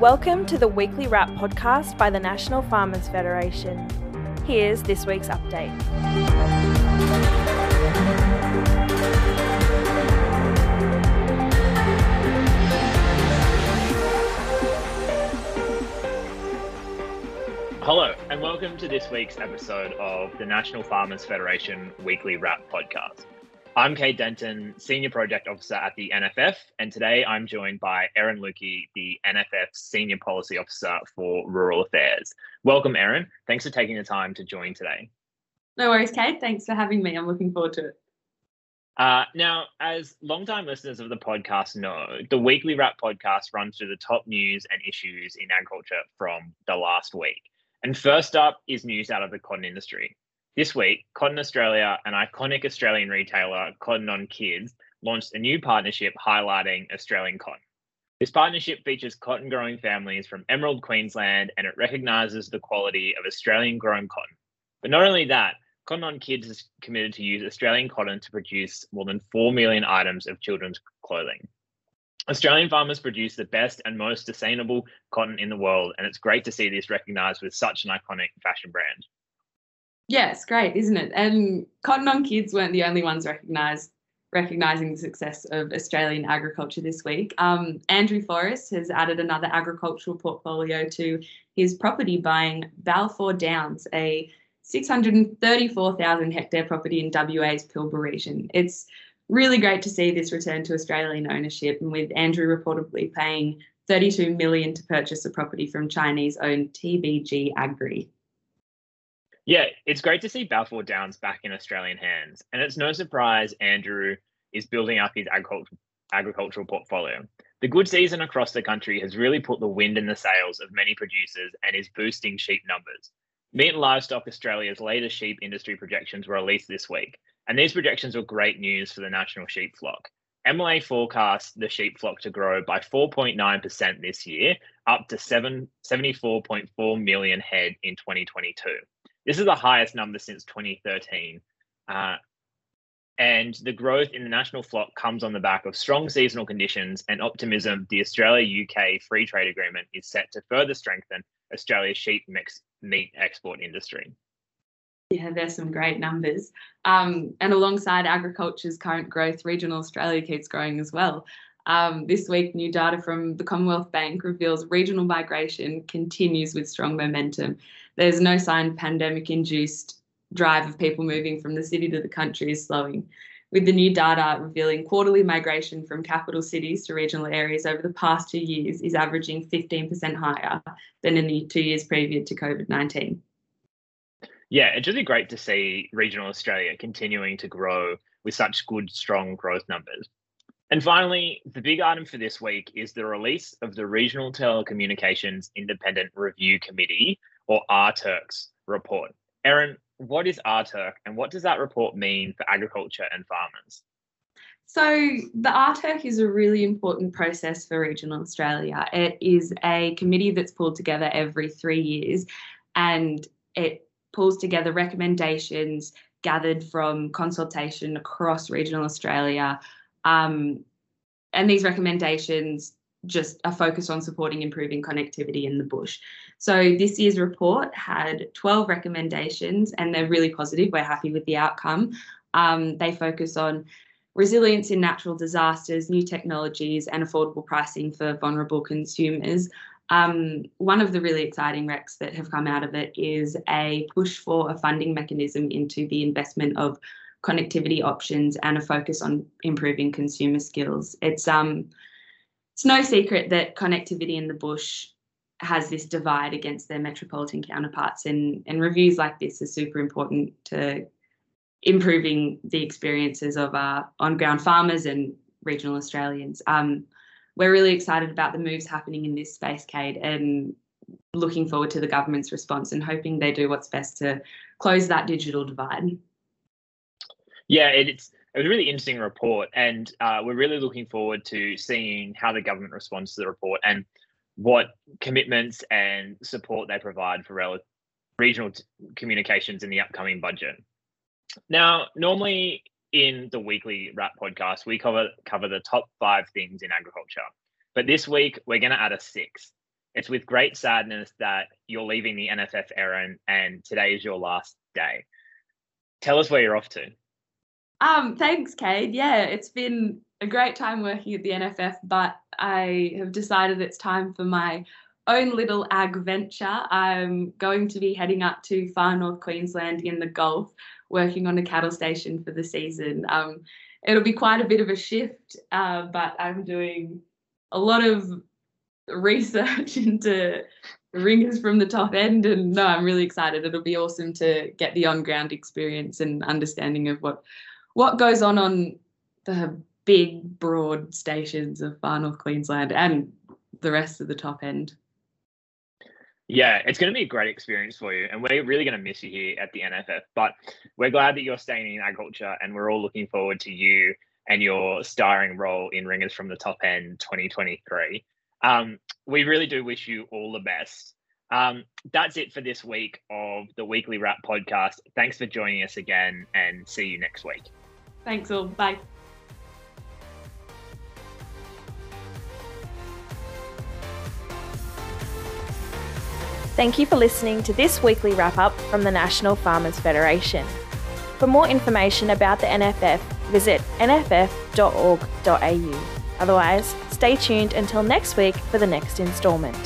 Welcome to the weekly wrap podcast by the National Farmers Federation. Here's this week's update. Hello, and welcome to this week's episode of the National Farmers Federation Weekly Wrap Podcast. I'm Kade Denton, Senior Project Officer at the NFF, and today I'm joined by Erin Lukey, the NFF Senior Policy Officer for Rural Affairs. Welcome, Erin. Thanks for taking the time to join today. No worries, Kade. Thanks for having me. I'm looking forward to it. Uh, now, as long-time listeners of the podcast know, the Weekly Wrap podcast runs through the top news and issues in agriculture from the last week. And first up is news out of the cotton industry. This week, Cotton Australia, an iconic Australian retailer, Cotton on Kids, launched a new partnership highlighting Australian cotton. This partnership features cotton growing families from Emerald, Queensland, and it recognises the quality of Australian grown cotton. But not only that, Cotton on Kids is committed to use Australian cotton to produce more than 4 million items of children's clothing. Australian farmers produce the best and most sustainable cotton in the world, and it's great to see this recognised with such an iconic fashion brand. Yeah, it's great, isn't it? And Cotton on Kids weren't the only ones recognised recognising the success of Australian agriculture this week. Um, Andrew Forrest has added another agricultural portfolio to his property, buying Balfour Downs, a 634,000 hectare property in WA's Pilbara region. It's really great to see this return to Australian ownership, and with Andrew reportedly paying 32 million to purchase the property from Chinese-owned TBG Agri. Yeah, it's great to see Balfour Downs back in Australian hands, and it's no surprise Andrew is building up his agricultural portfolio. The good season across the country has really put the wind in the sails of many producers and is boosting sheep numbers. Meat and Livestock Australia's latest sheep industry projections were released this week, and these projections were great news for the national sheep flock. MLA forecasts the sheep flock to grow by 4.9% this year, up to 7, 74.4 million head in 2022. This is the highest number since 2013. Uh, and the growth in the national flock comes on the back of strong seasonal conditions and optimism. The Australia UK free trade agreement is set to further strengthen Australia's sheep mix meat export industry. Yeah, there's some great numbers. Um, and alongside agriculture's current growth, regional Australia keeps growing as well. Um, this week, new data from the Commonwealth Bank reveals regional migration continues with strong momentum. There's no sign pandemic induced drive of people moving from the city to the country is slowing. With the new data revealing quarterly migration from capital cities to regional areas over the past two years is averaging 15% higher than in the two years previous to COVID 19. Yeah, it's really great to see regional Australia continuing to grow with such good, strong growth numbers. And finally, the big item for this week is the release of the Regional Telecommunications Independent Review Committee, or RTIRC's report. Erin, what is RTIRC and what does that report mean for agriculture and farmers? So, the RTIRC is a really important process for regional Australia. It is a committee that's pulled together every three years and it pulls together recommendations gathered from consultation across regional Australia um, and these recommendations just are focused on supporting improving connectivity in the bush. So this year's report had 12 recommendations and they're really positive. We're happy with the outcome. Um, they focus on resilience in natural disasters, new technologies, and affordable pricing for vulnerable consumers. Um, one of the really exciting recs that have come out of it is a push for a funding mechanism into the investment of connectivity options and a focus on improving consumer skills. It's um it's no secret that connectivity in the bush has this divide against their metropolitan counterparts and, and reviews like this are super important to improving the experiences of our on-ground farmers and regional Australians. Um, we're really excited about the moves happening in this space, Kade, and looking forward to the government's response and hoping they do what's best to close that digital divide. Yeah, it's it was a really interesting report, and uh, we're really looking forward to seeing how the government responds to the report and what commitments and support they provide for rel- regional t- communications in the upcoming budget. Now, normally in the weekly wrap podcast, we cover cover the top five things in agriculture, but this week we're going to add a sixth. It's with great sadness that you're leaving the NFF, Erin, and today is your last day. Tell us where you're off to. Um, thanks, Kade. Yeah, it's been a great time working at the NFF, but I have decided it's time for my own little ag venture. I'm going to be heading up to far north Queensland in the Gulf, working on a cattle station for the season. Um, it'll be quite a bit of a shift, uh, but I'm doing a lot of research into ringers from the top end and no i'm really excited it'll be awesome to get the on ground experience and understanding of what what goes on on the big broad stations of far north queensland and the rest of the top end yeah, it's going to be a great experience for you, and we're really going to miss you here at the NFF. But we're glad that you're staying in agriculture, and we're all looking forward to you and your starring role in Ringers from the Top End 2023. Um, we really do wish you all the best. Um, that's it for this week of the Weekly Wrap podcast. Thanks for joining us again, and see you next week. Thanks all. Bye. Thank you for listening to this weekly wrap up from the National Farmers Federation. For more information about the NFF, visit nff.org.au. Otherwise, stay tuned until next week for the next instalment.